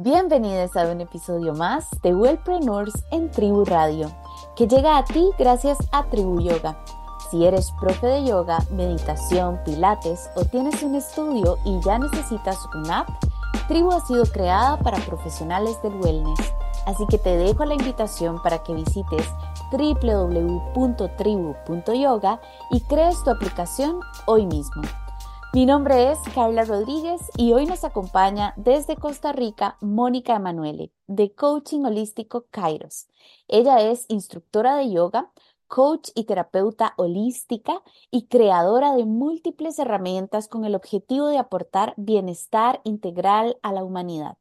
Bienvenidos a un episodio más de Wellpreneurs en Tribu Radio, que llega a ti gracias a Tribu Yoga. Si eres profe de yoga, meditación, pilates o tienes un estudio y ya necesitas una app, Tribu ha sido creada para profesionales del wellness. Así que te dejo la invitación para que visites www.tribu.yoga y crees tu aplicación hoy mismo. Mi nombre es Carla Rodríguez y hoy nos acompaña desde Costa Rica Mónica Emanuele de Coaching Holístico Kairos. Ella es instructora de yoga, coach y terapeuta holística y creadora de múltiples herramientas con el objetivo de aportar bienestar integral a la humanidad.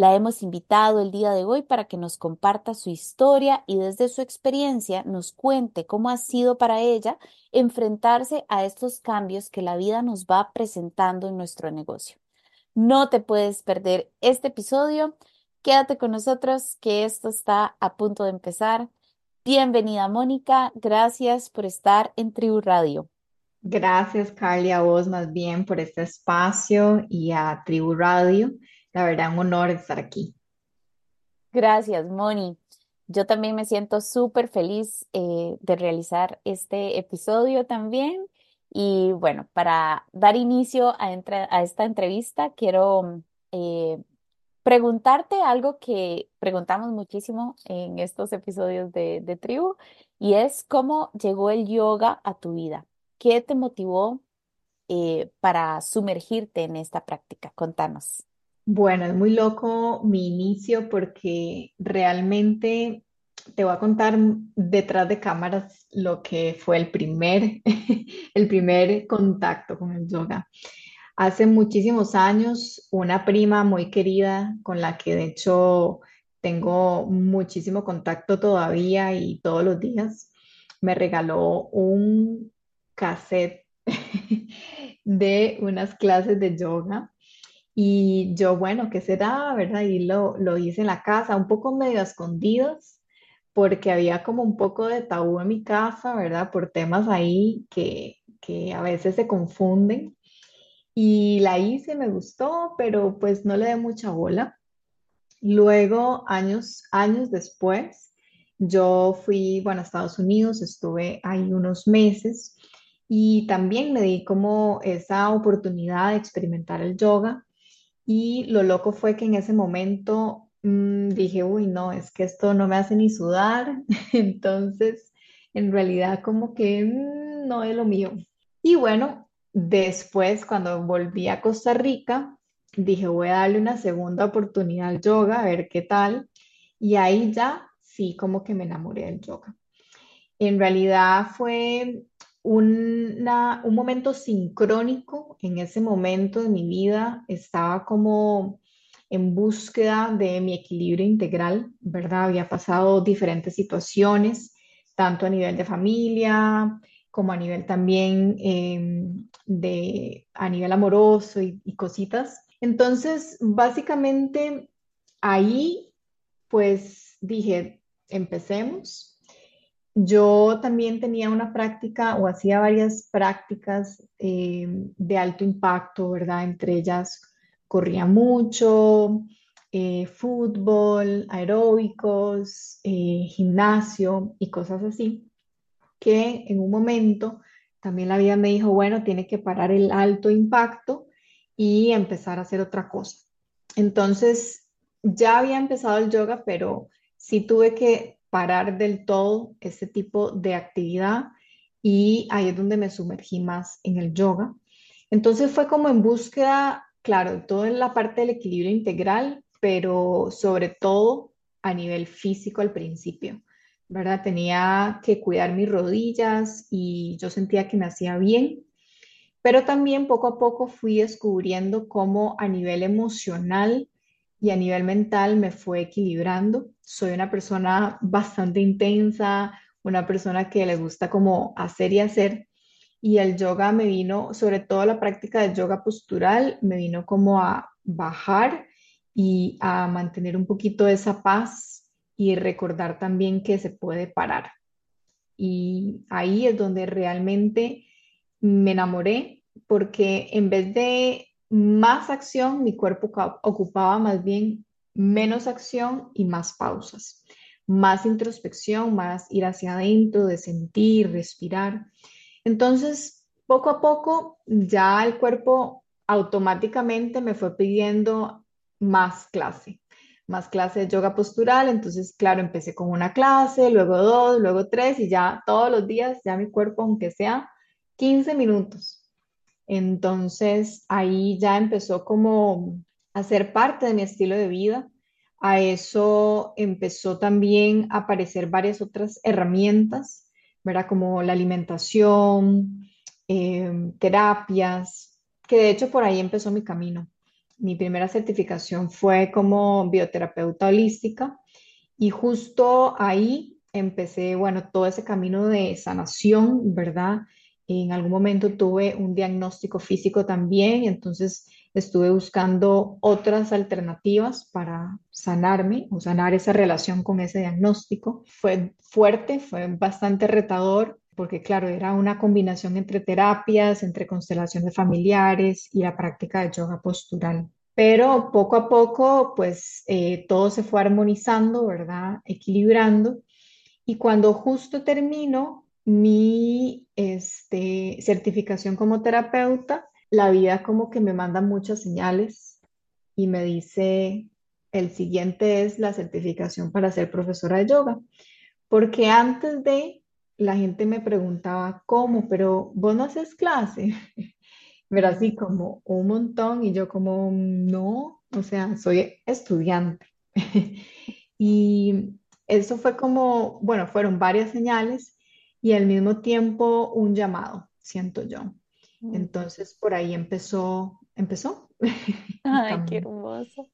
La hemos invitado el día de hoy para que nos comparta su historia y desde su experiencia nos cuente cómo ha sido para ella enfrentarse a estos cambios que la vida nos va presentando en nuestro negocio. No te puedes perder este episodio. Quédate con nosotros que esto está a punto de empezar. Bienvenida Mónica, gracias por estar en Tribu Radio. Gracias Carly, a vos más bien por este espacio y a Tribu Radio. La verdad, un honor estar aquí. Gracias, Moni. Yo también me siento súper feliz eh, de realizar este episodio también. Y bueno, para dar inicio a, esta entrevista, quiero eh, preguntarte algo que preguntamos muchísimo en estos episodios de, Tribu, y es cómo llegó el yoga a tu vida. ¿Qué te motivó eh, para sumergirte en esta práctica? Contanos. Bueno, es muy loco mi inicio porque realmente te voy a contar detrás de cámaras lo que fue el primer, el primer contacto con el yoga. Hace muchísimos años, una prima muy querida con la que de hecho tengo muchísimo contacto todavía y todos los días, me regaló un cassette de unas clases de yoga y yo, bueno, ¿qué será, verdad? Y lo, lo hice en la casa, un poco medio escondidos, porque había como un poco de tabú en mi casa, ¿verdad? Por temas ahí que, que a veces se confunden. Y la hice, me gustó, pero pues no le di mucha bola. Luego, años, años después, yo fui, bueno, a Estados Unidos, estuve ahí unos meses y también me di como esa oportunidad de experimentar el yoga y lo loco fue que en ese momento mm, dije, uy, no, es que esto no me hace ni sudar. Entonces, en realidad como que mm, no es lo mío. Y bueno, después cuando volví a Costa Rica, dije, voy a darle una segunda oportunidad al yoga, a ver qué tal. Y ahí ya sí, como que me enamoré del yoga. En realidad fue una, un momento sincrónico en ese momento de mi vida. Estaba como en búsqueda de mi equilibrio integral, ¿verdad? Había pasado diferentes situaciones, tanto a nivel de familia como a nivel también em, de, a nivel amoroso y, y cositas. Entonces, básicamente, ahí, pues dije, empecemos yo también tenía una práctica o hacía varias prácticas eh, de alto impacto, ¿verdad? Entre ellas corría mucho, eh, fútbol, aeróbicos, eh, gimnasio y cosas así, que en un momento también la vida me dijo, bueno, tiene que parar el alto impacto y empezar a hacer otra cosa. Entonces, ya había empezado el yoga, pero sí tuve que parar del todo ese tipo de actividad y ahí es donde me sumergí más en el yoga. Entonces fue como en búsqueda, claro, todo en la parte del equilibrio integral, pero sobre todo a nivel físico al principio, ¿verdad? Tenía que cuidar mis rodillas y yo sentía que me hacía bien, pero también poco a poco fui descubriendo cómo a nivel emocional y a nivel mental me fue equilibrando. Soy una persona bastante intensa, una persona que le gusta como hacer y hacer. Y el yoga me vino, sobre todo la práctica del yoga postural, me vino como a bajar y a mantener un poquito esa paz y recordar también que se puede parar. Y ahí es donde realmente me enamoré, porque en vez de más acción, mi cuerpo ocupaba más bien menos acción y más pausas, más introspección, más ir hacia adentro, de sentir, respirar. Entonces, poco a poco, ya el cuerpo automáticamente me fue pidiendo más clase, más clase de yoga postural. Entonces, claro, empecé con una clase, luego dos, luego tres y ya todos los días, ya mi cuerpo, aunque sea 15 minutos. Entonces, ahí ya empezó como a ser parte de mi estilo de vida. A eso empezó también a aparecer varias otras herramientas, ¿verdad? Como la alimentación, em, terapias, que de hecho por ahí empezó mi camino. Mi primera certificación fue como bioterapeuta holística y justo ahí empecé, bueno, todo ese camino de sanación, ¿verdad? En algún momento tuve un diagnóstico físico también, entonces estuve buscando otras alternativas para sanarme o sanar esa relación con ese diagnóstico. Fue fuerte, fue bastante retador porque claro, era una combinación entre terapias, entre constelaciones familiares y la práctica de yoga postural. Pero poco a poco, pues eh, todo se fue armonizando, ¿verdad? Equilibrando. Y cuando justo termino mi este, certificación como terapeuta, la vida como que me manda muchas señales y me dice, el siguiente es la certificación para ser profesora de yoga, porque antes de la gente me preguntaba, ¿cómo? Pero vos no haces clase. Pero así como un montón y yo como, no, o sea, soy estudiante. y eso fue como, bueno, fueron varias señales y al mismo tiempo un llamado, siento yo. Entonces por ahí empezó, empezó. Ay, qué hermoso.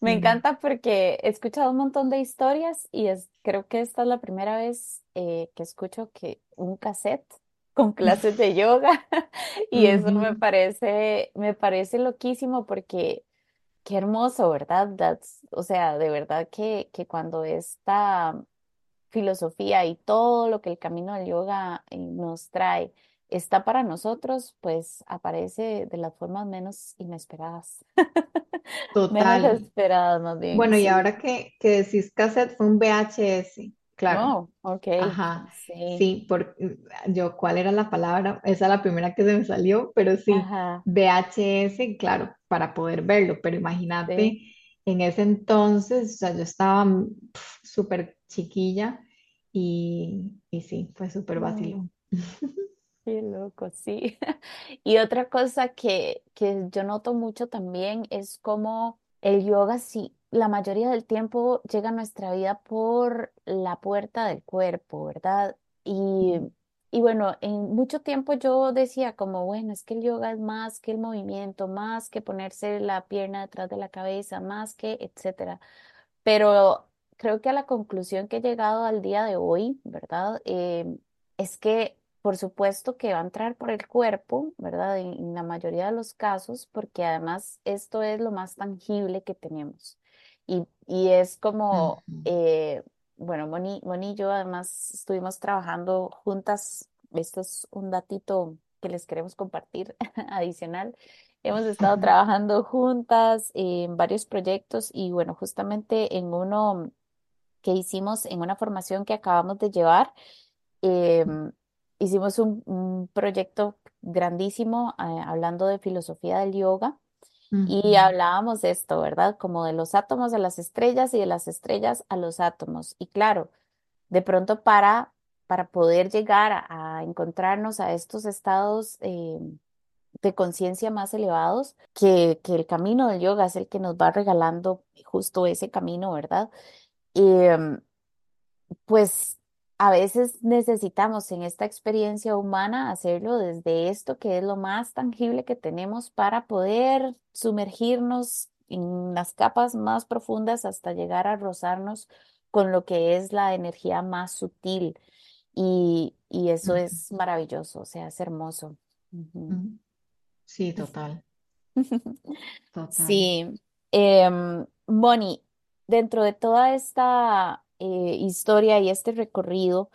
Me encanta porque he escuchado un montón de historias y es, creo que esta es la primera vez eh, que escucho que un cassette con clases de yoga y eso me parece, me parece loquísimo porque qué hermoso, ¿verdad? o sea, de verdad que, que cuando esta filosofía y todo lo que el camino del yoga eh, nos trae está para nosotros, pues aparece de las formas menos inesperadas. Menos Total. esperadas, más bien, Bueno, y sí. ahora que, que decís cassette fue un VHS, claro. Oh, ok, Ajá, sí, sí, por, yo, ¿cuál era la palabra? Esa es la primera que se me salió, pero sí, ajá, VHS, claro, para poder verlo, pero sí. imagínate, en ese entonces, o sea, yo estaba mm, súper chiquilla y, y sí, fue súper Mm, vacilón. qué loco, sí. Y otra cosa que, que yo noto mucho también es como el yoga, sí, la mayoría del tiempo llega a nuestra vida por la puerta del cuerpo, ¿verdad? Y, y bueno, en mucho tiempo yo decía como, bueno, es que el yoga es más que el movimiento, más que ponerse la pierna detrás de la cabeza, más que, etcétera. Pero creo que a la conclusión que he llegado al día de hoy, ¿verdad? Eh, es que, por supuesto, que va a entrar por el cuerpo, ¿verdad? En, en la mayoría de los casos, porque además esto es lo más tangible que tenemos. Y, y es como, eh, bueno, Moni, Moni y yo además estuvimos trabajando juntas. Esto es un datito que les queremos compartir adicional. Hemos estado trabajando juntas en varios proyectos y bueno, justamente en uno que hicimos, en una formación que acabamos de llevar, em, hicimos un, un proyecto grandísimo eh, hablando de filosofía del yoga y hablábamos de esto, ¿verdad? Como de los átomos a las estrellas y de las estrellas a los átomos. Y claro, de pronto para, para poder llegar a, a encontrarnos a estos estados em, de conciencia más elevados, que, que el camino del yoga es el que nos va regalando justo ese camino, ¿verdad? Em, pues a veces necesitamos en esta experiencia humana hacerlo desde esto que es lo más tangible que tenemos para poder sumergirnos en las capas más profundas hasta llegar a rozarnos con lo que es la energía más sutil. Y, y eso es maravilloso, o sea, es hermoso. Sí, total, total. Sí, em, Moni, dentro de toda esta eh, historia y este recorrido,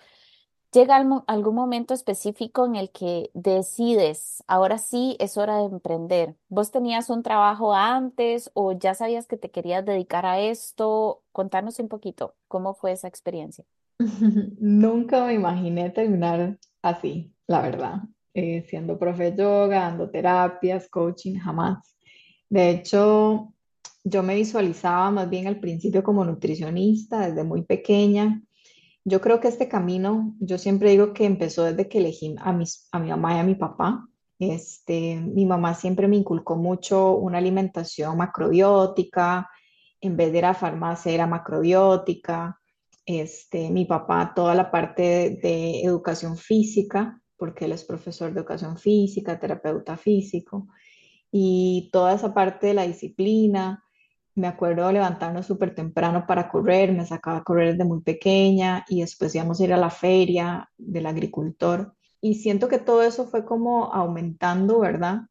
¿Llega almo- algún momento específico en el que decides, ahora sí es hora de emprender? ¿Vos tenías un trabajo antes o ya sabías que te querías dedicar a esto? Contanos un poquito, ¿cómo fue esa experiencia? Nunca me imaginé terminar así, la verdad. Eh, siendo profe de yoga, dando terapias, coaching, jamás. De hecho, yo me visualizaba más bien al principio como nutricionista desde muy pequeña. Yo creo que este camino, yo siempre digo que empezó desde que elegí a mis, a mi mamá y a mi papá. Este, mi mamá siempre me inculcó mucho una alimentación macrobiótica, en vez de ir a farmacia era macrobiótica. Este, mi papá toda la parte de, de educación física, porque él es profesor de educación física, terapeuta físico, y toda esa parte de la disciplina me acuerdo levantarnos súper temprano para correr, me sacaba a correr desde muy pequeña y después íbamos a ir a la feria del agricultor. Y siento que todo eso fue como aumentando, ¿verdad?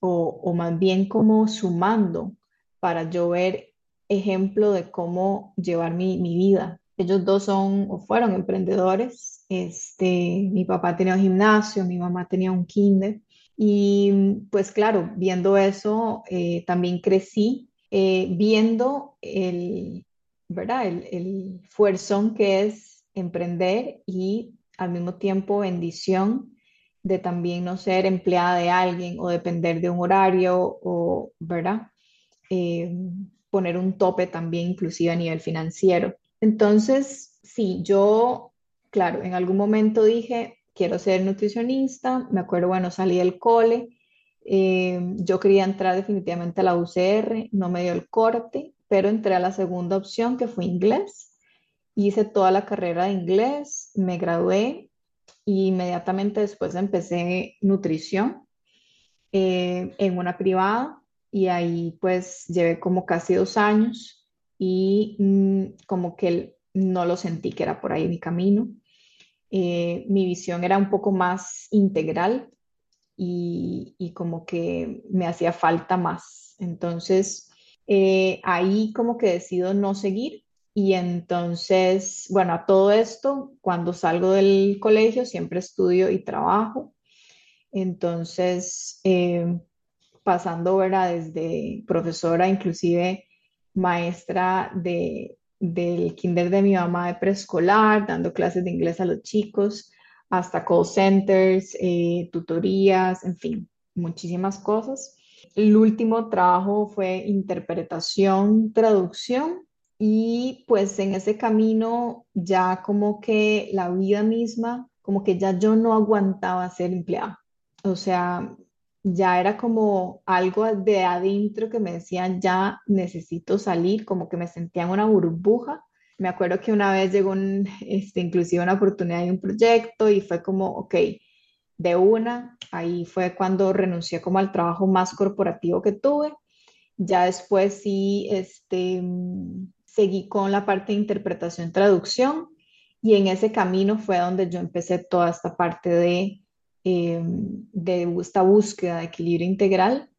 O, o más bien como sumando para yo ver ejemplo de cómo llevar mi, mi vida. Ellos dos son o fueron emprendedores. Este, mi papá tenía un gimnasio, mi mamá tenía un kinder. Y pues claro, viendo eso, eh, también crecí eh, viendo el, ¿verdad? El, el fuerzón que es emprender y al mismo tiempo bendición de también no ser empleada de alguien o depender de un horario o, ¿verdad? Eh, poner un tope también inclusive a nivel financiero. Entonces, sí, yo, claro, en algún momento dije, quiero ser nutricionista, me acuerdo, bueno, salí del cole eh, yo quería entrar definitivamente a la UCR, no me dio el corte, pero entré a la segunda opción que fue inglés. Hice toda la carrera de inglés, me gradué y inmediatamente después empecé nutrición eh, en una privada y ahí pues llevé como casi dos años y mm, como que no lo sentí que era por ahí mi camino. Eh, mi visión era un poco más integral y, y como que me hacía falta más. Entonces, eh, ahí como que decido no seguir y entonces, bueno, a todo esto, cuando salgo del colegio, siempre estudio y trabajo. Entonces, eh, pasando, ¿verdad? Desde profesora, inclusive maestra de, del kinder de mi mamá de preescolar, dando clases de inglés a los chicos hasta call centers, eh, tutorías, en fin, muchísimas cosas. El último trabajo fue interpretación, traducción y pues en ese camino ya como que la vida misma, como que ya yo no aguantaba ser empleada. O sea, ya era como algo de adentro que me decía, ya necesito salir, como que me sentía en una burbuja me acuerdo que una vez llegó un, este, inclusive una oportunidad de un proyecto y fue como, ok, de una, ahí fue cuando renuncié como al trabajo más corporativo que tuve. Ya después sí, este, seguí con la parte de interpretación, traducción y en ese camino fue donde yo empecé toda esta parte de, eh, de esta búsqueda de equilibrio integral.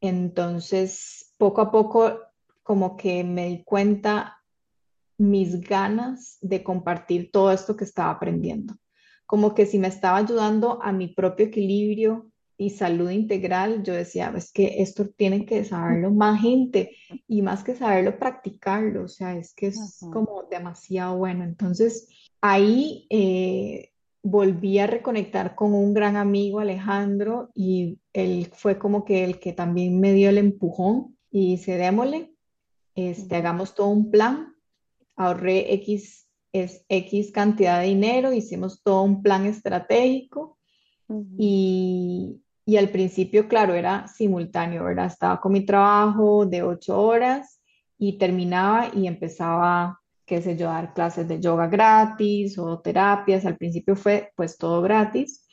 Entonces, poco a poco, como que me di cuenta mis ganas de compartir todo esto que estaba aprendiendo. Como que si me estaba ayudando a mi propio equilibrio y salud integral, yo decía, es que esto tiene que saberlo más gente y más que saberlo, practicarlo. O sea, es que es como demasiado bueno. Entonces, ahí eh, volví a reconectar con un gran amigo, Alejandro, y él fue como que el que también me dio el empujón y dice, démosle, este, hagamos todo un plan ahorré X, es, X cantidad de dinero, hicimos todo un plan estratégico y, y al principio, claro, era simultáneo, ¿verdad? Estaba con mi trabajo de ocho horas y terminaba y empezaba, qué sé yo, a dar clases de yoga gratis o terapias. Al principio fue pues todo gratis.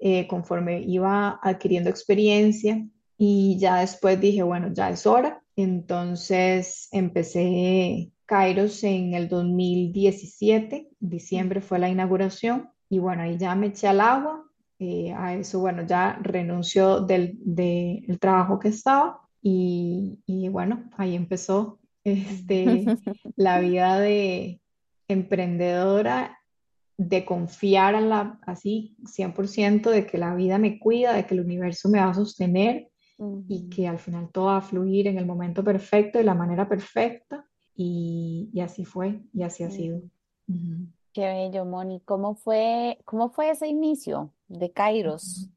eh, conforme iba adquiriendo experiencia y ya después dije, bueno, ya es hora. Entonces empecé Kairos en el 2017, diciembre fue la inauguración y bueno, ahí ya me eché al agua. eh, a eso, bueno, ya renunció del, del trabajo que estaba y, y bueno, ahí empezó este, la vida de emprendedora de confiar a la, así 100% de que la vida me cuida, de que el universo me va a sostener y que al final todo va a fluir en el momento perfecto, de la manera perfecta. Y, así fue, y así ha sido. Qué bello, Moni. ¿Cómo fue, cómo fue ese inicio de Kairos?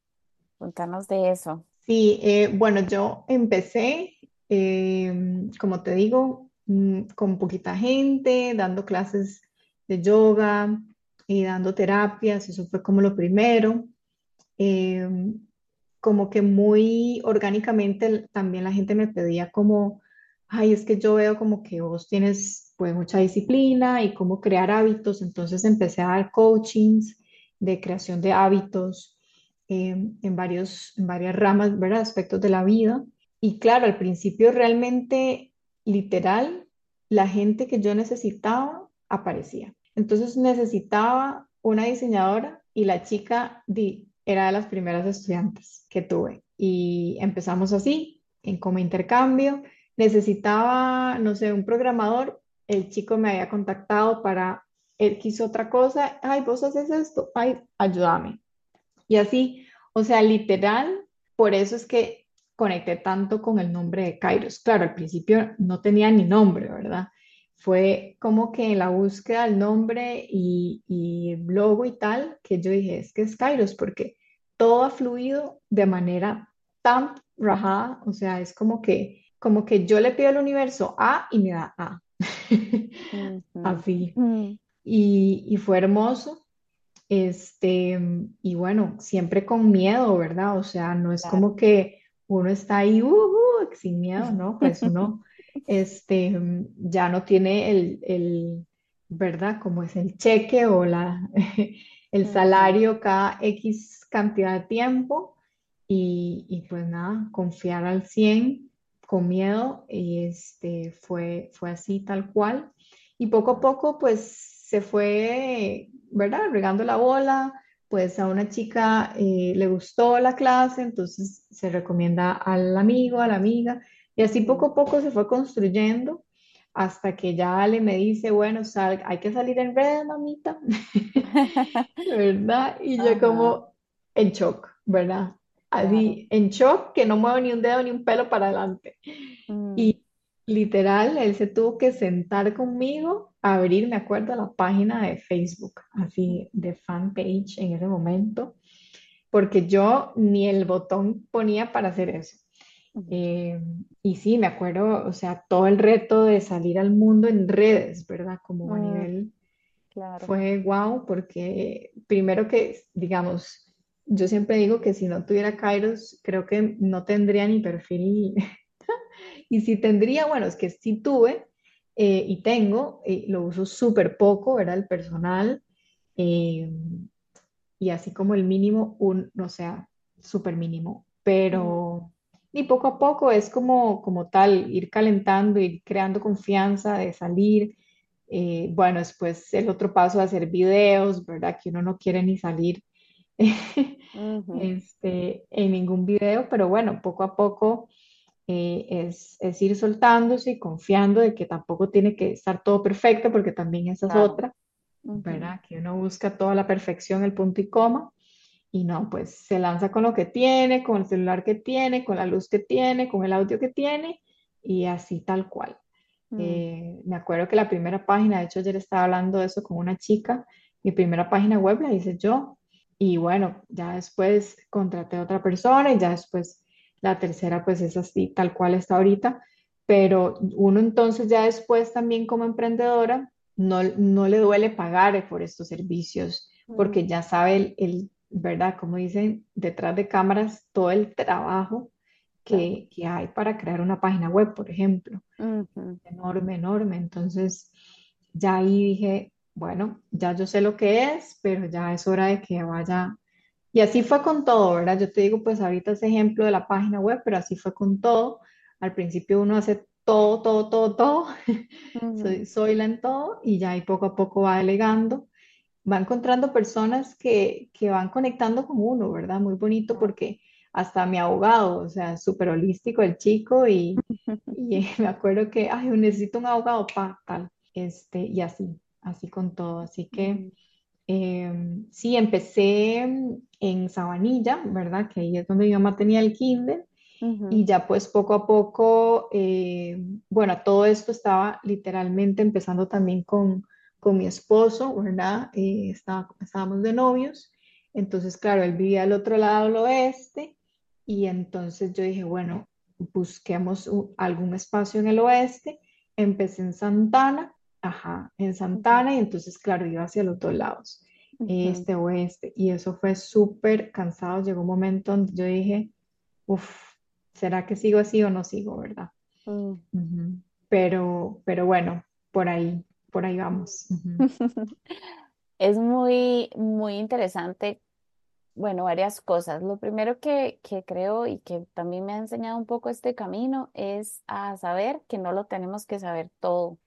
Contanos de eso. Sí, eh, bueno, yo empecé, em, como te digo, mm, con poquita gente, dando clases de yoga y dando terapias, eso fue como lo primero. Em, como que muy orgánicamente también la gente me pedía como, ay, es que yo veo como que vos tienes pues mucha disciplina y cómo crear hábitos, entonces empecé a dar coachings de creación de hábitos em, en varios, en varias ramas, ¿verdad? Aspectos de la vida. Y claro, al principio realmente, literal, la gente que yo necesitaba aparecía. Entonces necesitaba una diseñadora y la chica era de las primeras estudiantes que tuve. Y empezamos así, en como intercambio. Necesitaba, no sé, un programador. El chico me había contactado para, él quiso otra cosa. Ay, vos haces esto. Ay, ayúdame. Y así, o sea, literal, por eso es que conecté tanto con el nombre de Kairos. Claro, al principio no tenía ni nombre, ¿verdad? fue como que en la búsqueda del nombre y, y logo y tal, que yo dije, es que es Kairos, porque todo ha fluido de manera tan rajada, o sea, es como que, como que yo le pido al universo A y me da A. Así. Y, y, fue hermoso. Este, y bueno, siempre con miedo, ¿verdad? O sea, no es como que uno está ahí uh, uh, sin miedo, ¿no? Pues uno este, ya no tiene el, el, ¿verdad? Como es el cheque o la, el salario cada X cantidad de tiempo y, y, pues nada, confiar al 100 con miedo y este, fue, fue así tal cual. Y poco a poco pues se fue, ¿verdad? Regando la bola, pues a una chica eh, le gustó la clase, entonces se recomienda al amigo, a la amiga, y así poco a poco se fue construyendo hasta que ya Ale me dice, bueno, sal, hay que salir en redes, mamita, ¿verdad? Y yo como en shock, ¿verdad? Así, en shock, que no muevo ni un dedo ni un pelo para adelante. Mm. Y literal, él se tuvo que sentar conmigo a abrir, me acuerdo, la página de Facebook, así de fanpage en ese momento, porque yo ni el botón ponía para hacer eso. Eh, y sí, me acuerdo, o sea, todo el reto de salir al mundo en redes, ¿verdad? Como a mm, nivel, fue guau, porque primero que, digamos, yo siempre digo que si no tuviera Kairos, creo que no tendría ni perfil. y si tendría, bueno, es que sí tuve eh, y tengo, eh, lo uso súper poco, ¿verdad? El personal. y así como el mínimo, un, o sea, súper mínimo. Pero y poco a poco es como, como tal, ir calentando, ir creando confianza de salir. Eh, bueno, después el otro paso de hacer videos, ¿verdad? Que uno no quiere ni salir este, en ningún video, pero bueno, poco a poco eh, es, es, ir soltándose y confiando de que tampoco tiene que estar todo perfecto, porque también esa es otra, ¿verdad? Que uno busca toda la perfección, el punto y coma. Y no, pues se lanza con lo que tiene, con el celular que tiene, con la luz que tiene, con el audio que tiene y así tal cual. Mm. Eh, me acuerdo que la primera página, de hecho ayer estaba hablando de eso con una chica, mi primera página web la hice yo y bueno, ya después contraté a otra persona y ya después la tercera pues es así tal cual está ahorita, pero uno entonces ya después también como emprendedora no, no le duele pagar por estos servicios porque ya sabe el ¿verdad? Como dicen, detrás de cámaras, todo el trabajo que, que hay para crear una página web, por ejemplo. Enorme, enorme. Entonces, ya ahí dije, bueno, ya yo sé lo que es, pero ya es hora de que vaya. Y así fue con todo, ¿verdad? Yo te digo, pues ahorita ese ejemplo de la página web, pero así fue con todo. Al principio uno hace todo, todo, todo, todo. soy, soy la en todo y ya ahí poco a poco va delegando va encontrando personas que, que van conectando con uno, ¿verdad? Muy bonito porque hasta mi abogado, o sea, súper holístico el chico y, y, me acuerdo que, ay, necesito un abogado, pa, tal, este, y así, así con todo. Así que Em, sí, empecé en Sabanilla, ¿verdad? Que ahí es donde mi mamá tenía el kinder. Y ya pues poco a poco, eh, bueno, todo esto estaba literalmente empezando también con, con mi esposo, ¿verdad? Eh, estaba- estábamos de novios. Entonces, claro, él vivía al otro lado del oeste. Y entonces yo dije, bueno, busquemos algún espacio en el oeste. Empecé en Santana, ajá, en Santana. Y entonces, claro, iba hacia los dos lados, ujú. este, oeste. Y eso fue súper cansado. Llegó un momento donde yo dije, Uf, ¿será que sigo así o no sigo, verdad? Mm. Pero, pero bueno, por ahí, por ahí vamos. Es muy, muy interesante, bueno, varias cosas. Lo primero que, que creo y que también me ha enseñado un poco este camino es a saber que no lo tenemos que saber todo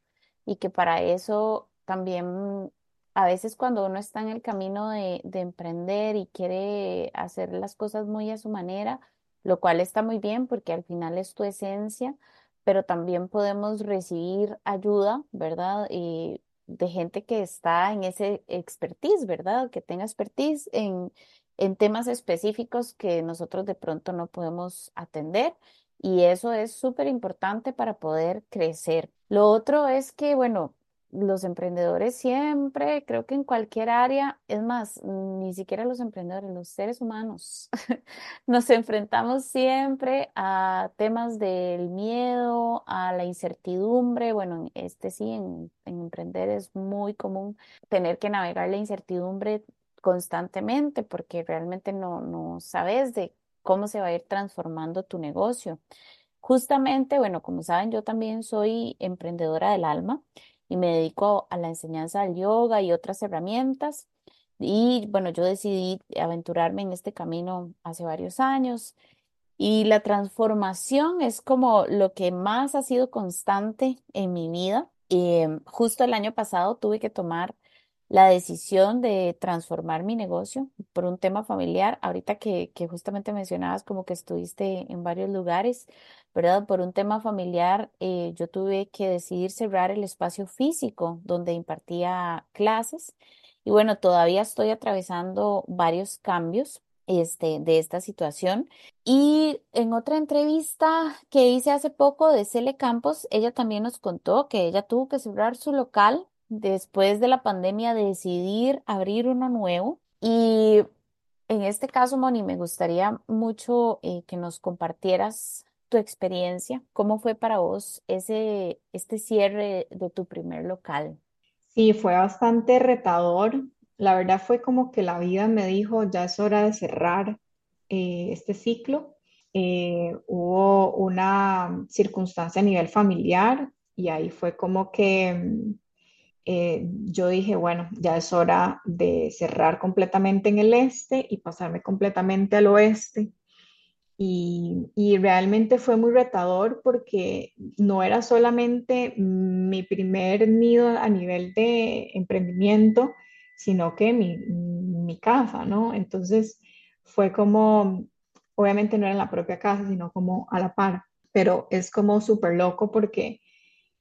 y que para eso también a veces cuando uno está en el camino de, de emprender y quiere hacer las cosas muy a su manera, lo cual está muy bien porque al final es tu esencia, pero también podemos recibir ayuda, ¿verdad? Y de gente que está en ese expertise, ¿verdad? Que tenga expertise en, en temas específicos que nosotros de pronto no podemos atender. Y eso es súper importante para poder crecer. Lo otro es que, bueno, los emprendedores siempre, creo que en cualquier área, es más, ni siquiera los emprendedores, los seres humanos, nos enfrentamos siempre a temas del miedo, a la incertidumbre. Bueno, en este sí, en, en emprender es muy común tener que navegar la incertidumbre constantemente porque realmente no, no sabes de cómo se va a ir transformando tu negocio. Justamente, bueno, como saben, yo también soy emprendedora del alma y me dedico a la enseñanza del yoga y otras herramientas. Y bueno, yo decidí aventurarme en este camino hace varios años y la transformación es como lo que más ha sido constante en mi vida. Em, justo el año pasado tuve que tomar la decisión de transformar mi negocio por un tema familiar. Ahorita que, justamente mencionabas como que estuviste en varios lugares, ¿verdad? Por un tema familiar, eh, yo tuve que decidir cerrar el espacio físico donde impartía clases. Y bueno, todavía estoy atravesando varios cambios, este, de esta situación. Y en otra entrevista que hice hace poco de Cele Campos, ella también nos contó que ella tuvo que cerrar su local después de la pandemia, decidir abrir uno nuevo. Y en este caso, Moni, me gustaría mucho eh, que nos compartieras tu experiencia. ¿Cómo fue para vos ese, este cierre de tu primer local? Sí, fue bastante retador. La verdad fue como que la vida me dijo, ya es hora de cerrar eh, este ciclo. Eh, hubo una circunstancia a nivel familiar y ahí fue como que mm, eh, yo dije, bueno, ya es hora de cerrar completamente en el este y pasarme completamente al oeste. Y, y realmente fue muy retador porque no era solamente mi primer nido a nivel de emprendimiento, sino que mi, mi casa, ¿no? Entonces fue como, obviamente no era en la propia casa, sino como a la par, pero es como súper loco porque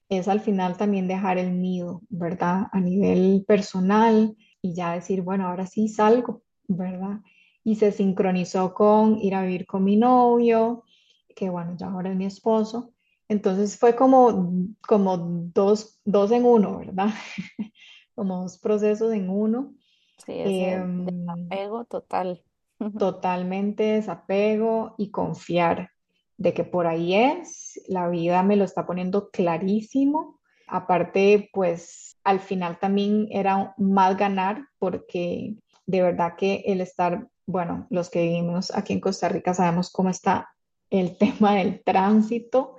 es al final también dejar el nido, ¿verdad? A nivel personal y ya decir, bueno, ahora sí salgo, ¿verdad? Y se sincronizó con ir a vivir con mi novio, que bueno, ya ahora es mi esposo. Entonces fue como, como dos, dos en uno, ¿verdad? Como dos procesos en uno. Sí, ese Em, desapego total. totalmente desapego y confiar de que por ahí es, la vida me lo está poniendo clarísimo. Aparte, pues al final también era más ganar porque de verdad que el estar, bueno, los que vivimos aquí en Costa Rica sabemos cómo está el tema del tránsito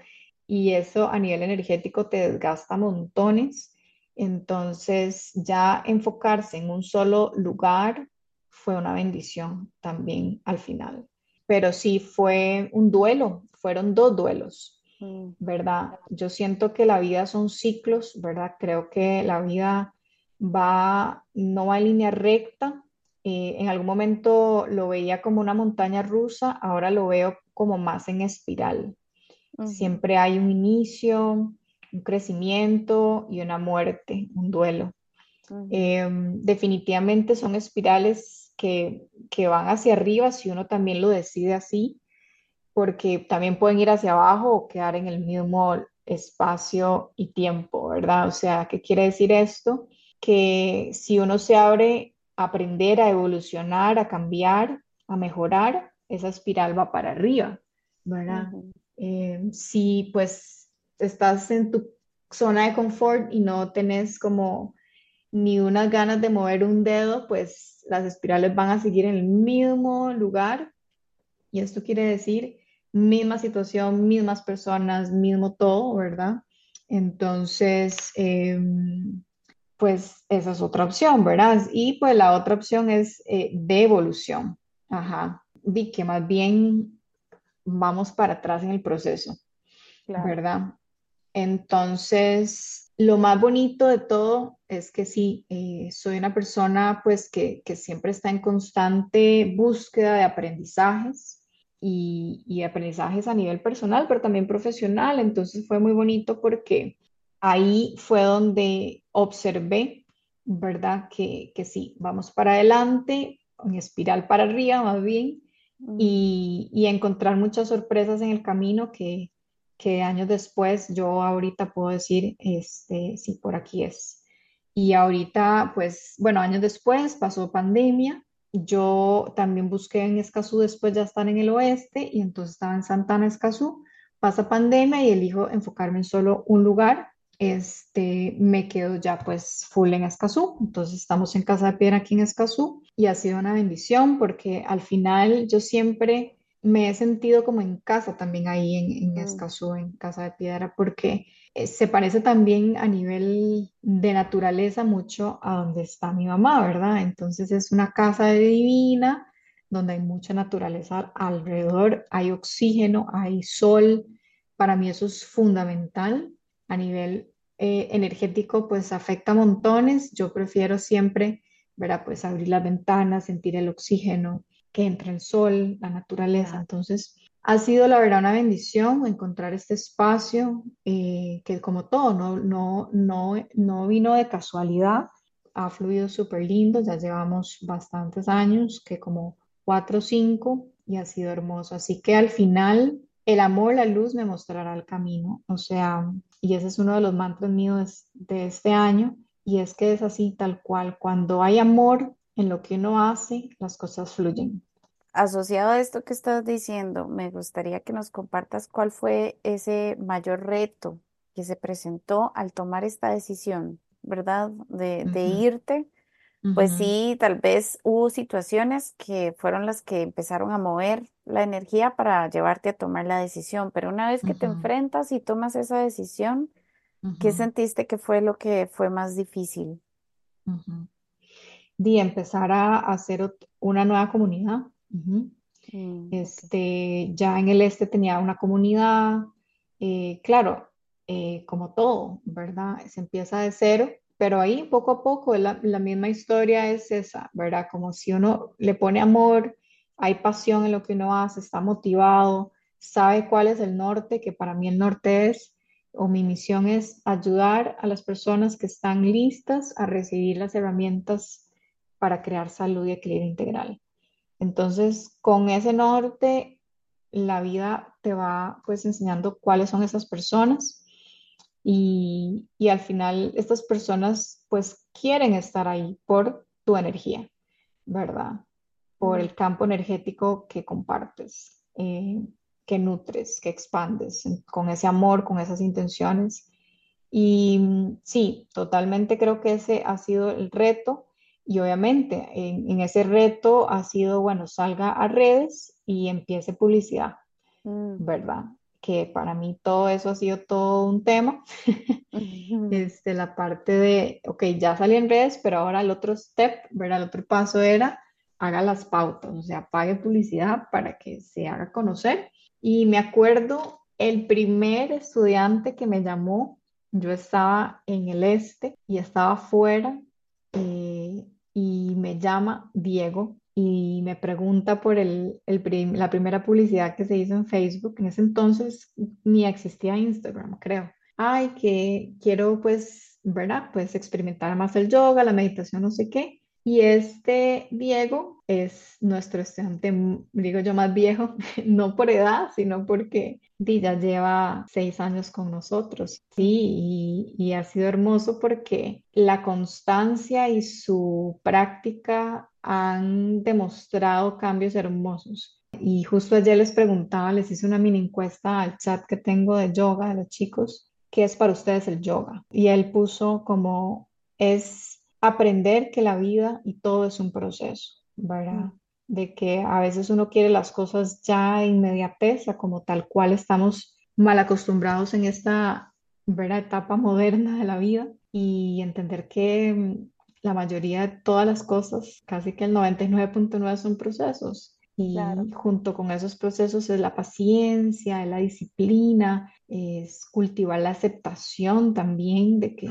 y eso a nivel energético te desgasta montones. Entonces, ya enfocarse en un solo lugar fue una bendición también al final. Pero sí fue un duelo, fueron dos duelos, Mm, ¿verdad? Yo siento que la vida son ciclos, ¿verdad? Creo que la vida va, no va en línea recta. Eh, en algún momento lo veía como una montaña rusa, ahora lo veo como más en espiral. Siempre hay un inicio, un crecimiento y una muerte, un duelo. Em, definitivamente son espirales que, que van hacia arriba si uno también lo decide así, porque también pueden ir hacia abajo o quedar en el mismo espacio y tiempo, ¿verdad? O sea, ¿qué quiere decir esto? Que si uno se abre a aprender, a evolucionar, a cambiar, a mejorar, esa espiral va para arriba, ¿verdad? Em, si pues estás en tu zona de confort y no tenés como ni unas ganas de mover un dedo, pues las espirales van a seguir en el mismo lugar. Y esto quiere decir misma situación, mismas personas, mismo todo, ¿verdad? Entonces, em, pues esa es otra opción, ¿verdad? Y pues la otra opción es eh, de evolución. Ajá. Vi que más bien vamos para atrás en el proceso, ¿verdad? Entonces, lo más bonito de todo es que sí, eh, soy una persona pues que, siempre está en constante búsqueda de aprendizajes y, y, aprendizajes a nivel personal, pero también profesional. Entonces fue muy bonito porque ahí fue donde observé, ¿verdad? Que, que sí, vamos para adelante, en espiral para arriba más bien, y, y encontrar muchas sorpresas en el camino que, que años después yo ahorita puedo decir, este, sí, por aquí es. Y ahorita, pues, bueno, años después pasó pandemia. Yo también busqué en Escazú después de estar en el oeste y entonces estaba en Santana, Escazú. Pasa pandemia y elijo enfocarme en solo un lugar. Este, me quedo ya pues full en Escazú. Entonces estamos en Casa de Piedra aquí en Escazú y ha sido una bendición porque al final yo siempre me he sentido como en casa también ahí en, en mm. Escazú, en Casa de Piedra, porque eh, se parece también a nivel de naturaleza mucho a donde está mi mamá, ¿verdad? Entonces es una casa divina donde hay mucha naturaleza alrededor, hay oxígeno, hay sol. Para mí eso es fundamental a nivel eh, energético, pues afecta montones. Yo prefiero siempre, ¿verdad? Pues abrir las ventanas, sentir el oxígeno, que entra el sol, la naturaleza. Entonces, ha sido la verdad una bendición encontrar este espacio eh, que como todo, no, no, no, no vino de casualidad, ha fluido súper lindo, ya llevamos bastantes años, que como cuatro o cinco, y ha sido hermoso. Así que al final, el amor, la luz me mostrará el camino. O sea, y ese es uno de los mantras míos de este año, y es que es así tal cual. Cuando hay amor en lo que uno hace, las cosas fluyen. Asociado a esto que estás diciendo, me gustaría que nos compartas cuál fue ese mayor reto que se presentó al tomar esta decisión, ¿verdad? De, irte. Pues sí, tal vez hubo situaciones que fueron las que empezaron a mover la energía para llevarte a tomar la decisión, pero una vez que te enfrentas y tomas esa decisión, ¿qué sentiste que fue lo que fue más difícil? De empezar a hacer una nueva comunidad Mm, este, ya en el este tenía una comunidad, eh, claro, eh, como todo, ¿verdad? Se empieza de cero, pero ahí poco a poco la, la, misma historia es esa, ¿verdad? Como si uno le pone amor, hay pasión en lo que uno hace, está motivado, sabe cuál es el norte, que para mí el norte es, o mi misión es ayudar a las personas que están listas a recibir las herramientas para crear salud y equilibrio integral. Entonces, con ese norte, la vida te va pues enseñando cuáles son esas personas y, al final estas personas pues quieren estar ahí por tu energía, ¿verdad? Por el campo energético que compartes, eh, que nutres, que expandes con ese amor, con esas intenciones. Y sí, totalmente creo que ese ha sido el reto y obviamente en, ese reto ha sido, bueno, salga a redes y empiece publicidad, mm. ¿verdad? Que para mí todo eso ha sido todo un tema. este, la parte de, ok, ya salí en redes, pero ahora el otro step, ¿verdad? El otro paso era haga las pautas, o sea, pague publicidad para que se haga conocer. Y me acuerdo el primer estudiante que me llamó, yo estaba en el este y estaba afuera eh, y me llama Diego y me pregunta por el, la primera publicidad que se hizo en Facebook. En ese entonces ni existía Instagram, creo. Ay, que quiero pues ¿verdad? Pues experimentar más el yoga, la meditación, no sé qué. Y este Diego es nuestro estudiante, digo yo, más viejo, no por edad, sino porque ya lleva seis años con nosotros. Sí, y, ha sido hermoso porque la constancia y su práctica han demostrado cambios hermosos. Y justo ayer les preguntaba, les hice una mini encuesta al chat que tengo de yoga de los chicos, ¿qué es para ustedes el yoga? Y él puso como es aprender que la vida y todo es un proceso, ¿verdad? De que a veces uno quiere las cosas ya inmediateza, como tal cual estamos mal acostumbrados en esta ¿verdad? etapa moderna de la vida y entender que mm, la mayoría de todas las cosas, casi que el 99.9 son procesos. Y junto con esos procesos es la paciencia, es la disciplina, es cultivar la aceptación también de que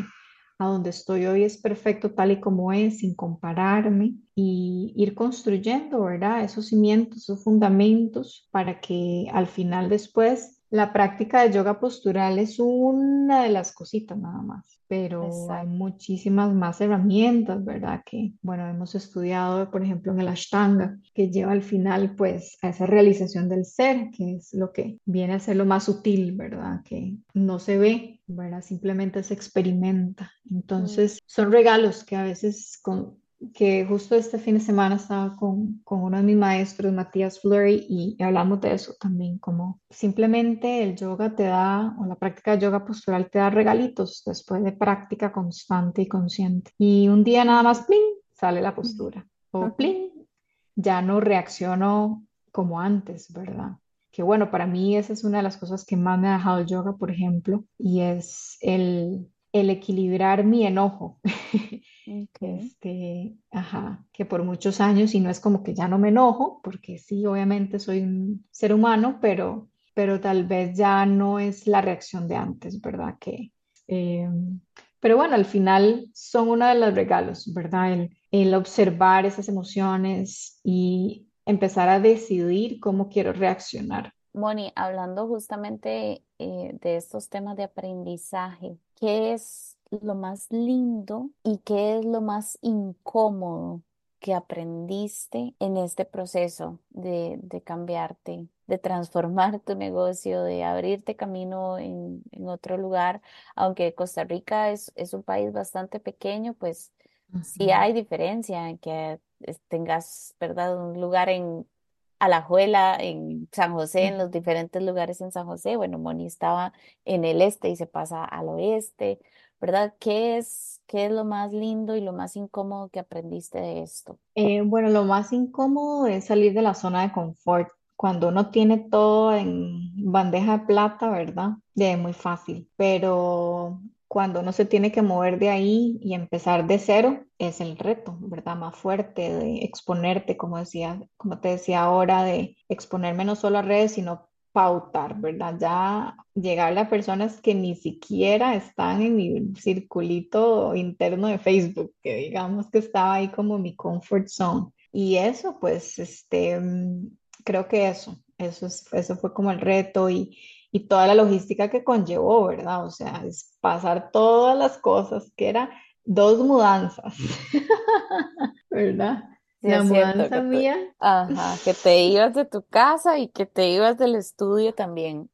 a donde estoy hoy es perfecto tal y como es, sin compararme y ir construyendo, ¿verdad? Esos cimientos, esos fundamentos para que al final después la práctica de yoga postural es una de las cositas nada más, pero hay muchísimas más herramientas, ¿verdad? Que, bueno, hemos estudiado, por ejemplo, en el Ashtanga, que lleva al final, pues, a esa realización del ser, que es lo que viene a ser lo más sutil, ¿verdad? Que no se ve, ¿verdad? Simplemente se experimenta. Entonces, son regalos que a veces con, que justo este fin de semana estaba con, con, uno de mis maestros, Matías Fleury, y hablamos de eso también, como simplemente el yoga te da, o la práctica de yoga postural te da regalitos después de práctica constante y consciente. Y un día nada más, ¡pling!, sale la postura, o ¡pling!, ya no reacciono como antes, ¿verdad? Que bueno, para mí esa es una de las cosas que más me ha dejado el yoga, por ejemplo, y es el, el equilibrar mi enojo. Este, ajá, que por muchos años, y no es como que ya no me enojo, porque sí, obviamente soy un ser humano, pero, pero tal vez ya no es la reacción de antes, ¿verdad? Que, eh, pero bueno, al final son uno de los regalos, ¿verdad? El, el observar esas emociones y empezar a decidir cómo quiero reaccionar. Moni, hablando justamente eh, de estos temas de aprendizaje, ¿qué es lo más lindo y qué es lo más incómodo que aprendiste en este proceso de, cambiarte, de transformar tu negocio, de abrirte camino en, otro lugar? Aunque Costa Rica es, un país bastante pequeño, pues sí hay diferencia en que tengas, ¿verdad? Un lugar en Alajuela, en San José, en los diferentes lugares en San José. Bueno, Moni estaba en el este y se pasa al oeste. ¿Verdad? ¿Qué es, qué es lo más lindo y lo más incómodo que aprendiste de esto? Eh, bueno, lo más incómodo es salir de la zona de confort. Cuando uno tiene todo en bandeja de plata, ¿verdad? Es muy fácil, pero cuando uno se tiene que mover de ahí y empezar de cero, es el reto, ¿verdad? Más fuerte de exponerte, como decía, como te decía ahora, de exponerme no solo a redes, sino pautar, ¿verdad? Ya llegarle a personas que ni siquiera están en mi circulito interno de Facebook, que digamos que estaba ahí como mi comfort zone. Y eso, pues, este, mm, creo que eso, eso, es, eso fue como el reto y, y toda la logística que conllevó, ¿verdad? O sea, es pasar todas las cosas, que era dos mudanzas, ¿verdad? La mudanza mía. Ajá, que te ibas de tu casa y que te ibas del estudio también.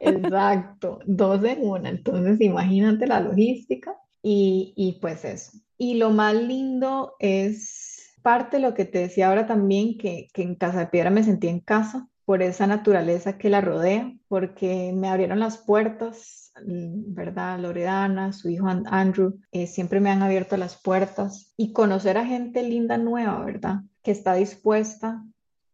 Exacto, dos en una. Entonces, imagínate la logística y, y pues eso. Y lo más lindo es parte de lo que te decía ahora también, que, que en Casa de Piedra me sentí en casa por esa naturaleza que la rodea, porque me abrieron las puertas ¿verdad? Loredana, su hijo Andrew, eh, siempre me han abierto las puertas y conocer a gente linda nueva, ¿verdad? Que está dispuesta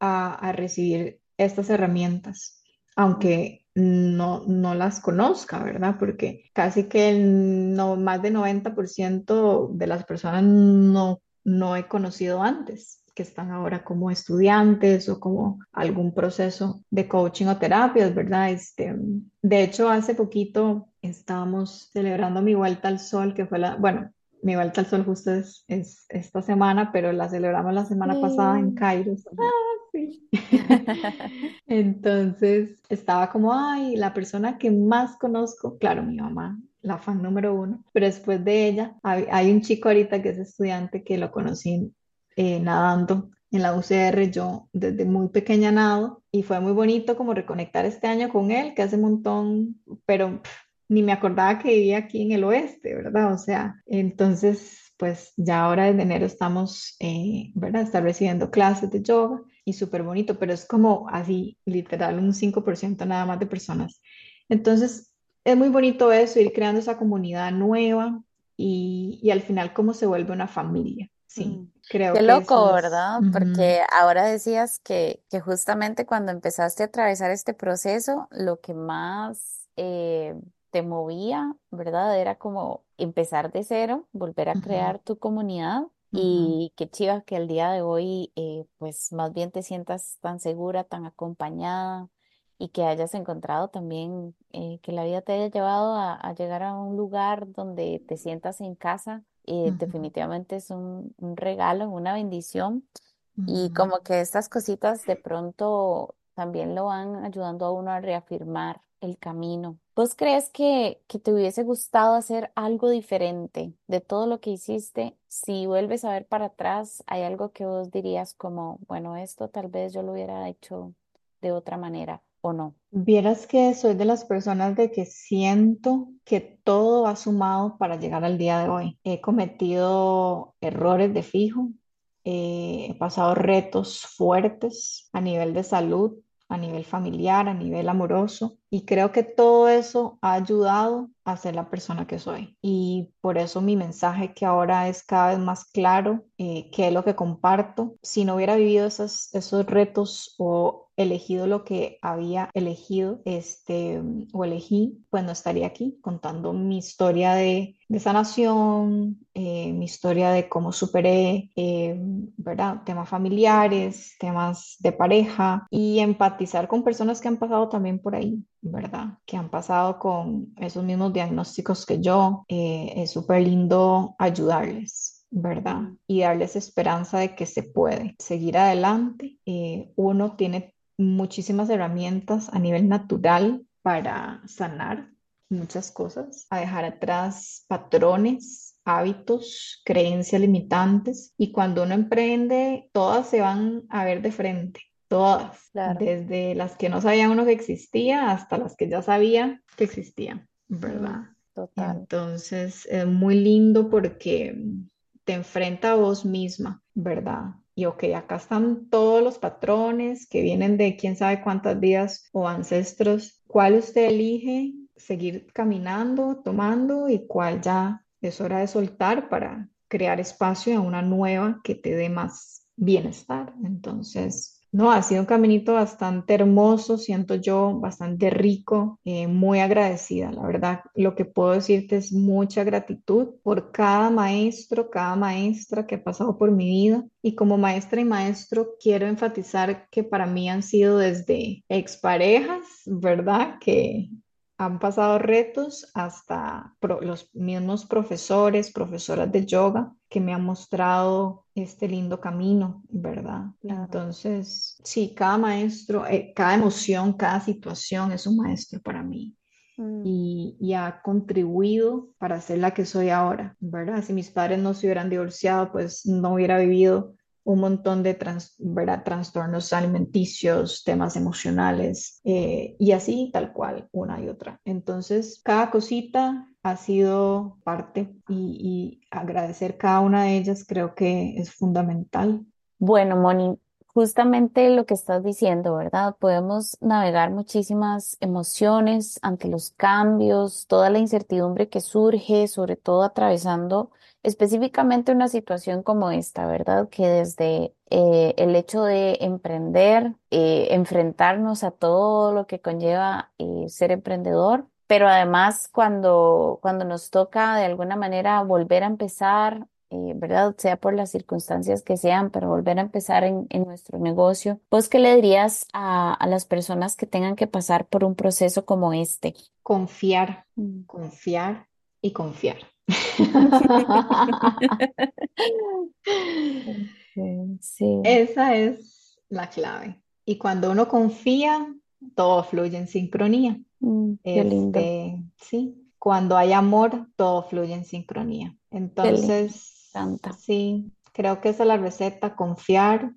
a, recibir estas herramientas, aunque no, no las conozca, ¿verdad? Porque casi que no, más del 90% de las personas no, no he conocido antes que están ahora como estudiantes o como algún proceso de coaching o terapias, ¿verdad? Este, de hecho, hace poquito estábamos celebrando mi vuelta al sol, que fue la, bueno, mi vuelta al sol justo es, esta semana, pero la celebramos la semana pasada en Cairo. Ah, sí. Entonces estaba como, ay, la persona que más conozco, claro, mi mamá, la fan número uno, pero después de ella hay, hay un chico ahorita que es estudiante que lo conocí eh, nadando en la UCR, yo desde muy pequeña nado y fue muy bonito como reconectar este año con él, que hace un montón, pero pff, ni me acordaba que vivía aquí en el oeste, ¿verdad? O sea, entonces pues ya ahora en enero estamos, eh, ¿verdad? Está recibiendo clases de yoga y súper bonito, pero es como así, literal, un 5% nada más de personas. Entonces, es muy bonito eso, ir creando esa comunidad nueva y, y al final cómo se vuelve una familia. Sí, Mm. Creo Qué que loco, es. ¿verdad? Porque ahora decías que, que justamente cuando empezaste a atravesar este proceso, lo que más eh, te movía, ¿verdad? Era como empezar de cero, volver a crear tu comunidad y qué chiva que al día de hoy, eh, pues más bien te sientas tan segura, tan acompañada y que hayas encontrado también eh, que la vida te haya llevado a, a llegar a un lugar donde te sientas en casa eh, definitivamente es un, un regalo, una bendición y como que estas cositas de pronto también lo van ayudando a uno a reafirmar el camino. ¿Vos crees que, que te hubiese gustado hacer algo diferente de todo lo que hiciste? Si vuelves a ver para atrás, ¿hay algo que vos dirías como, bueno, esto tal vez yo lo hubiera hecho de otra manera no? Vieras que soy de las personas de que siento que todo ha sumado para llegar al día de hoy. He cometido errores de fijo, eh, he pasado retos fuertes a nivel de salud, a nivel familiar, a nivel amoroso, y creo que todo eso ha ayudado a ser la persona que soy. Y por eso mi mensaje que ahora es cada vez más claro, eh, qué es lo que comparto. Si no hubiera vivido esos, esos retos o elegido lo que había elegido, este, o elegí, pues no estaría aquí contando mi historia de, de sanación, eh, mi historia de cómo superé, eh, ¿verdad? Temas familiares, temas de pareja y empatizar con personas que han pasado también por ahí. ¿verdad? Que han pasado con esos mismos diagnósticos que yo. Eh, es súper lindo ayudarles. ¿verdad? Y darles esperanza de que se puede seguir adelante. Eh, uno tiene muchísimas herramientas a nivel natural para sanar muchas cosas, a dejar atrás patrones, hábitos, creencias limitantes y cuando uno emprende, todas se van a ver de frente, todas, claro, desde las que no sabía uno que existía hasta las que ya sabía que existían, ¿verdad? total, Entonces es muy lindo porque te enfrenta a vos misma, ¿verdad? Y ok, acá están todos los patrones que vienen de quién sabe cuántas vidas o ancestros. ¿Cuál usted elige seguir caminando, tomando y cuál ya es hora de soltar para crear espacio a una nueva que te dé más bienestar? Entonces... No, ha sido un caminito bastante hermoso, siento yo, bastante rico, eh, muy agradecida. La verdad, lo que puedo decirte es mucha gratitud por cada maestro, cada maestra que ha pasado por mi vida. Y como maestra y maestro, quiero enfatizar que para mí han sido desde exparejas, ¿verdad? Que han pasado retos hasta los mismos profesores, profesoras de yoga que me han mostrado este lindo camino, ¿verdad? claro. Entonces, sí, cada maestro, eh, cada emoción, cada situación es un maestro para mí Mm, y, y ha contribuido para ser la que soy ahora, ¿verdad? Si mis padres no se hubieran divorciado, pues no hubiera vivido un montón de trans- ¿verdad? trastornos alimenticios, temas emocionales eh, y así tal cual, una y otra. Entonces, cada cosita ha sido parte y, agradecer cada una de ellas creo que es fundamental. Bueno, Moni, justamente lo que estás diciendo, ¿verdad? Podemos navegar muchísimas emociones ante los cambios, toda la incertidumbre que surge, sobre todo atravesando específicamente una situación como esta, ¿verdad? Que desde eh, el hecho de emprender, eh, enfrentarnos a todo lo que conlleva eh, ser emprendedor. Pero además, cuando, cuando nos toca de alguna manera volver a empezar eh, ¿verdad? Sea por las circunstancias que sean, pero volver a empezar en, en nuestro negocio. ¿Vos qué le dirías a, a las personas que tengan que pasar por un proceso como este? Confiar, Mm. confiar y confiar. Sí, Esa es la clave. Y cuando uno confía, todo fluye en sincronía. Mm, qué lindo. Este, sí, cuando hay amor, todo fluye en sincronía. Entonces, sí, creo que esa es la receta, confiar,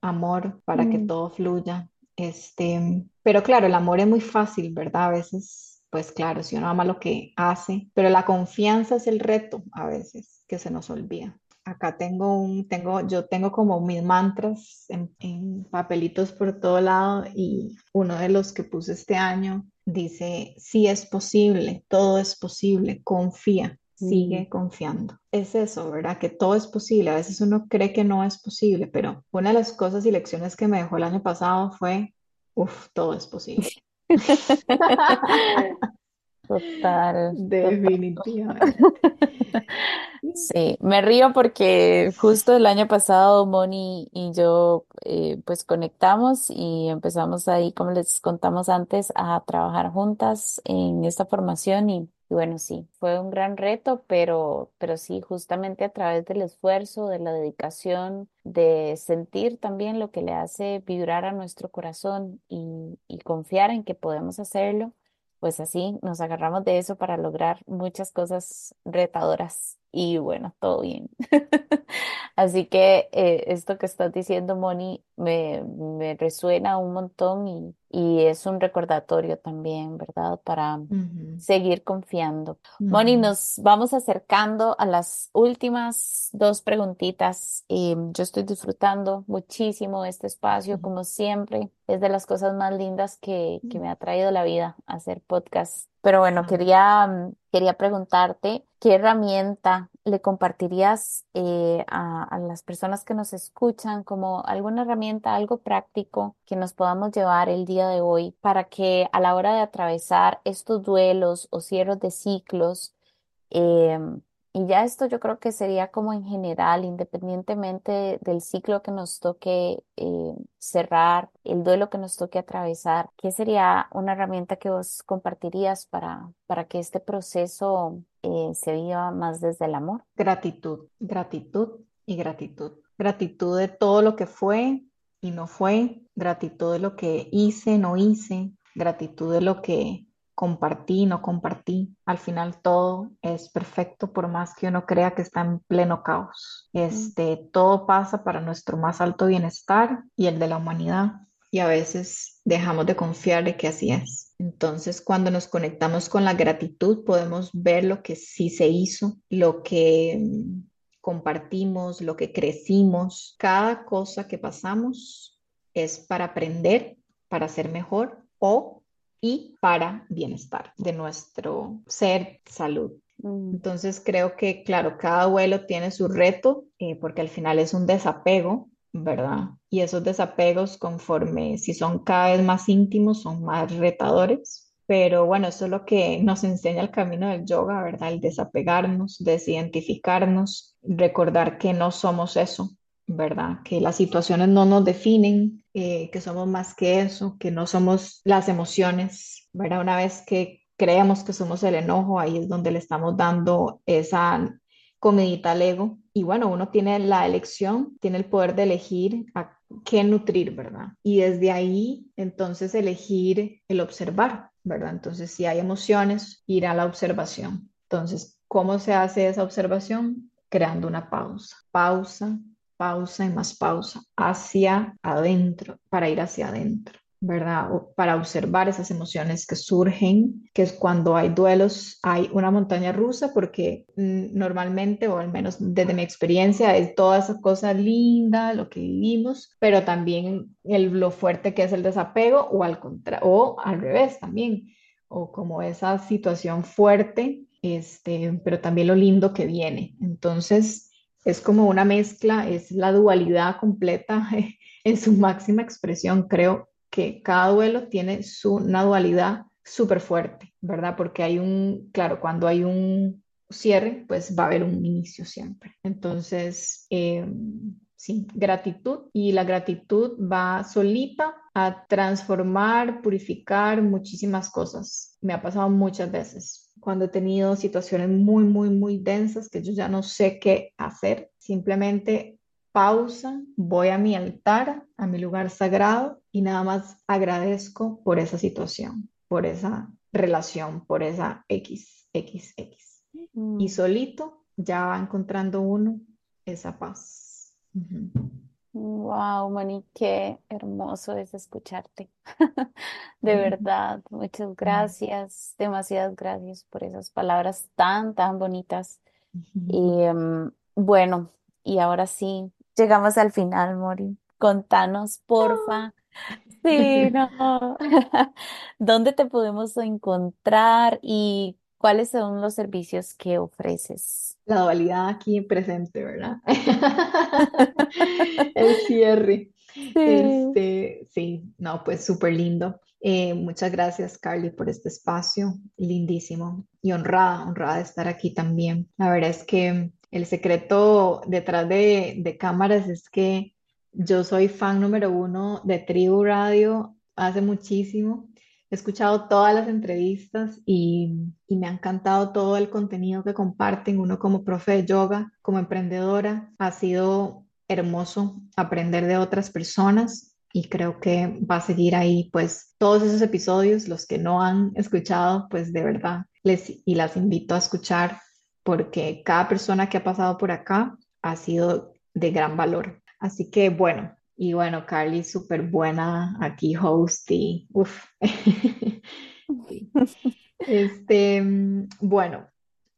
amor para que Mm. todo fluya. Este, pero claro, el amor es muy fácil, ¿verdad? A veces, pues claro, si uno ama lo que hace, pero la confianza es el reto a veces que se nos olvida. Acá tengo un, tengo, yo tengo como mis mantras en, en papelitos por todo lado y uno de los que puse este año dice, sí es posible, todo es posible, confía, Mm. sigue confiando. Es eso, ¿verdad? Que todo es posible. A veces uno cree que no es posible, pero una de las cosas y lecciones que me dejó el año pasado fue, uff, todo es posible. Total, total. Definitivamente. Sí, me río porque justo el año pasado Moni y yo eh, pues conectamos y empezamos ahí, como les contamos antes, a trabajar juntas en esta formación y, bueno, sí, fue un gran reto, pero, pero sí, justamente a través del esfuerzo, de la dedicación, de sentir también lo que le hace vibrar a nuestro corazón y confiar en que podemos hacerlo pues así nos agarramos de eso para lograr muchas cosas retadoras y bueno, todo bien. Así que eh, esto que estás diciendo, Moni, me, me resuena un montón y, y es un recordatorio también, ¿verdad? Para seguir confiando. Moni, nos vamos acercando a las últimas dos preguntitas. Eh, yo estoy disfrutando muchísimo este espacio, como siempre. Es de las cosas más lindas que, que ujú. me ha traído la vida hacer podcast. Pero bueno, Ah, quería, mm, quería preguntarte, ¿qué herramienta le compartirías eh, a, las personas que nos escuchan como alguna herramienta, algo práctico que nos podamos llevar el día de hoy para que a la hora de atravesar estos duelos o cierres de ciclos, em, y ya esto yo creo que sería como en general, independientemente del ciclo que nos toque eh, cerrar, el duelo que nos toque atravesar, ¿qué sería una herramienta que vos compartirías para, para que este proceso eh, se viva más desde el amor? Gratitud, gratitud y gratitud. Gratitud de todo lo que fue y no fue, gratitud de lo que hice, no hice, gratitud de lo que compartí, no compartí. Al final todo es perfecto por más que uno crea que está en pleno caos. Este, todo pasa para nuestro más alto bienestar y el de la humanidad. Y a veces dejamos de confiar de que así es. Entonces, cuando nos conectamos con la gratitud, podemos ver lo que sí se hizo, lo que mm, compartimos, lo que crecimos. Cada cosa que pasamos es para aprender, para ser mejor o y para bienestar de nuestro ser, salud. mm, Entonces creo que, claro, cada vuelo tiene su reto, eh, porque al final es un desapego, ¿verdad? Y esos desapegos, conforme si son cada vez más íntimos, son más retadores. Pero bueno, eso es lo que nos enseña el camino del yoga, ¿verdad? El desapegarnos, desidentificarnos, recordar que no somos eso, ¿verdad? Que las situaciones no nos definen, eh, que somos más que eso, que no somos las emociones, ¿verdad? Una vez que creemos que somos el enojo, ahí es donde le estamos dando esa comidita al ego. Y bueno, uno tiene la elección, tiene el poder de elegir a qué nutrir, ¿verdad? Y desde ahí, entonces, elegir el observar, ¿verdad? Entonces, si hay emociones, ir a la observación. Entonces, ¿cómo se hace esa observación? Creando una pausa. Pausa, pausa y más pausa hacia adentro, para ir hacia adentro. ¿verdad? O para observar esas emociones que surgen, que es cuando hay duelos, hay una montaña rusa, porque mm, normalmente, o al menos desde mi experiencia, es toda esa cosa linda, lo que vivimos, pero también el, lo fuerte que es el desapego, o al contra o al revés también, o como esa situación fuerte, este, pero también lo lindo que viene. Entonces, es como una mezcla, es la dualidad completa en su máxima expresión, creo que cada duelo tiene su, una dualidad súper fuerte, ¿verdad? Porque hay un, claro, cuando hay un cierre, pues va a haber un inicio siempre. Entonces, eh, sí, gratitud y la gratitud va solita a transformar, purificar muchísimas cosas. Me ha pasado muchas veces cuando he tenido situaciones muy, muy, muy densas que yo ya no sé qué hacer. Simplemente pausa, voy a mi altar, a mi lugar sagrado y nada más agradezco por esa situación, por esa relación, por esa X. XXX. Y Mm. solito ya va encontrando uno esa paz. Wow, Moni, qué hermoso es escucharte. De verdad, muchas gracias, demasiadas gracias por esas palabras tan, tan bonitas. Y em, bueno, y ahora sí, llegamos al final, Mori. Contanos, porfa. Sí, no. ¿Dónde te podemos encontrar y cuáles son los servicios que ofreces? La dualidad aquí presente, ¿verdad? El cierre. Sí. Este, sí, no, pues súper lindo. Eh, muchas gracias, Carly, por este espacio. Lindísimo. Y honrada, honrada de estar aquí también. La verdad es que el secreto detrás de, de cámaras es que yo soy fan número uno de Tribu Radio hace muchísimo. He escuchado todas las entrevistas y, me ha encantado todo el contenido que comparten. Uno como profe de yoga, como emprendedora, ha sido hermoso aprender de otras personas y creo que va a seguir ahí pues todos esos episodios, los que no han escuchado, pues de verdad les y las invito a escuchar porque cada persona que ha pasado por acá ha sido de gran valor. Así que bueno, y bueno, Carly, súper buena aquí, host y uff. Este, mm, bueno,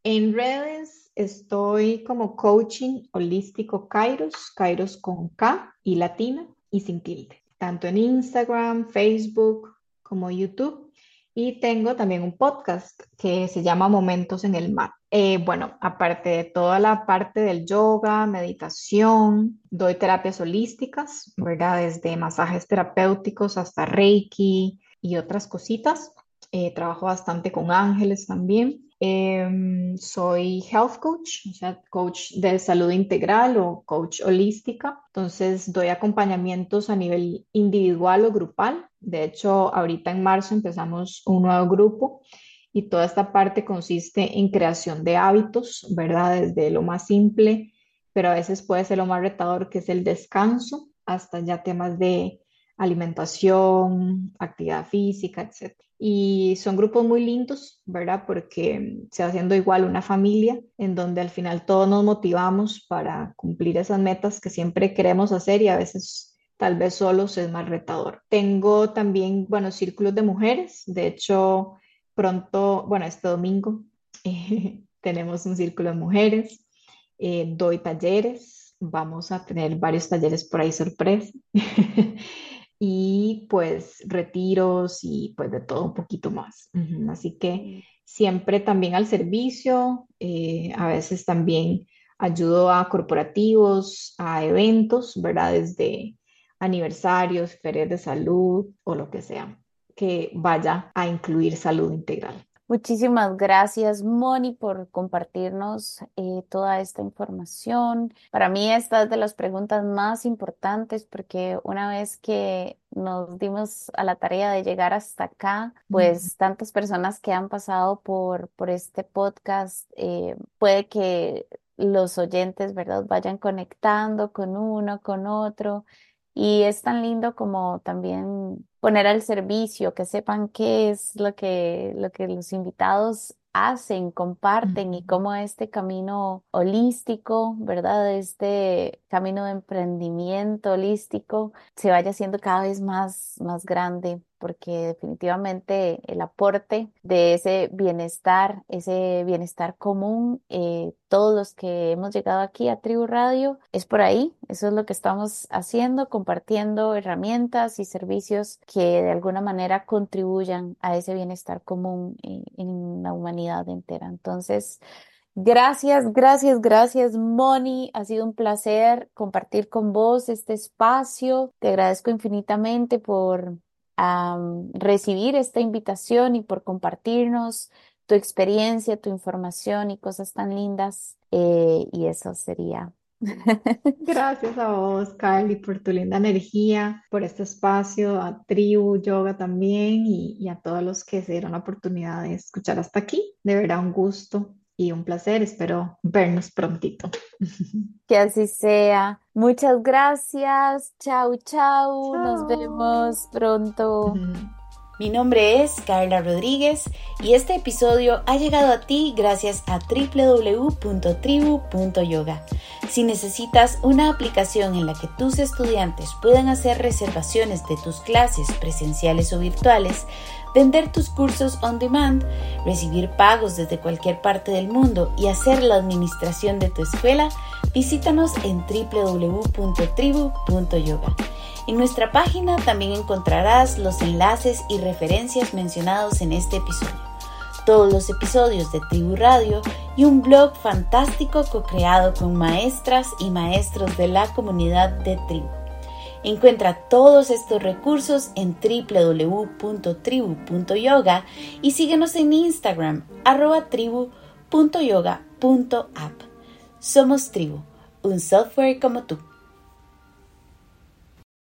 en redes estoy como coaching holístico Kairos, Kairos con K y latina y sin tilde, tanto en Instagram, Facebook como YouTube. Y tengo también un podcast que se llama Momentos en el Mar. Eh, bueno, aparte de toda la parte del yoga, meditación, doy terapias holísticas, ¿verdad? Desde masajes terapéuticos hasta Reiki y otras cositas. Eh, trabajo bastante con ángeles también. Em, soy health coach, o sea, coach de salud integral o coach holística. Entonces, doy acompañamientos a nivel individual o grupal. De hecho, ahorita en marzo empezamos un nuevo grupo y toda esta parte consiste en creación de hábitos, ¿verdad? Desde lo más simple, pero a veces puede ser lo más retador, que es el descanso, hasta ya temas de alimentación, actividad física, etc. Y son grupos muy lindos, ¿verdad? Porque se va haciendo igual una familia en donde al final todos nos motivamos para cumplir esas metas que siempre queremos hacer y a veces tal vez solos es más retador. Tengo también, bueno, círculos de mujeres. De hecho, pronto, bueno, este domingo eh, tenemos un círculo de mujeres. Eh, doy talleres. Vamos a tener varios talleres por ahí sorpresa. y pues retiros y pues de todo un poquito más. Así que siempre también al servicio, eh, a veces también ayudo a corporativos, a eventos, ¿verdad? Desde aniversarios, ferias de salud o lo que sea, que vaya a incluir salud integral. Muchísimas gracias, Moni, por compartirnos eh, toda esta información. Para mí esta es de las preguntas más importantes porque una vez que nos dimos a la tarea de llegar hasta acá, pues tantas personas que han pasado por, por este podcast, eh, puede que los oyentes, ¿verdad?, vayan conectando con uno, con otro. Y es tan lindo como también poner al servicio, que sepan qué es lo que, lo que los invitados hacen, comparten y cómo este camino holístico, ¿verdad? Este camino de emprendimiento holístico se vaya haciendo cada vez más, más grande, porque definitivamente el aporte de ese bienestar, ese bienestar común, eh, todos los que hemos llegado aquí a Tribu Radio, es por ahí, eso es lo que estamos haciendo, compartiendo herramientas y servicios que de alguna manera contribuyan a ese bienestar común eh, en la humanidad entera. Entonces, Gracias, gracias, gracias, Moni. Ha sido un placer compartir con vos este espacio. Te agradezco infinitamente por am, recibir esta invitación y por compartirnos tu experiencia, tu información y cosas tan lindas. Eh, y eso sería. Gracias a vos, Carly, por tu linda energía, por este espacio, a Tribu Yoga también y, y a todos los que se dieron la oportunidad de escuchar hasta aquí. De verdad, un gusto y un placer. Espero vernos prontito. Que así sea. Muchas gracias. Chau, chau. Nos vemos pronto. Mi nombre es Carla Rodríguez y este episodio ha llegado a ti gracias a www.tribu.yoga. Si necesitas una aplicación en la que tus estudiantes puedan hacer reservaciones de tus clases presenciales o virtuales, vender tus cursos on demand, recibir pagos desde cualquier parte del mundo y hacer la administración de tu escuela, visítanos en www.tribu.yoga. En nuestra página también encontrarás los enlaces y referencias mencionados en este episodio, todos los episodios de Tribu Radio y un blog fantástico co-creado con maestras y maestros de la comunidad de Tribu. Encuentra todos estos recursos en www.tribu.yoga y síguenos en Instagram arroba tribu.yoga.app. Somos Tribu, un software como tú.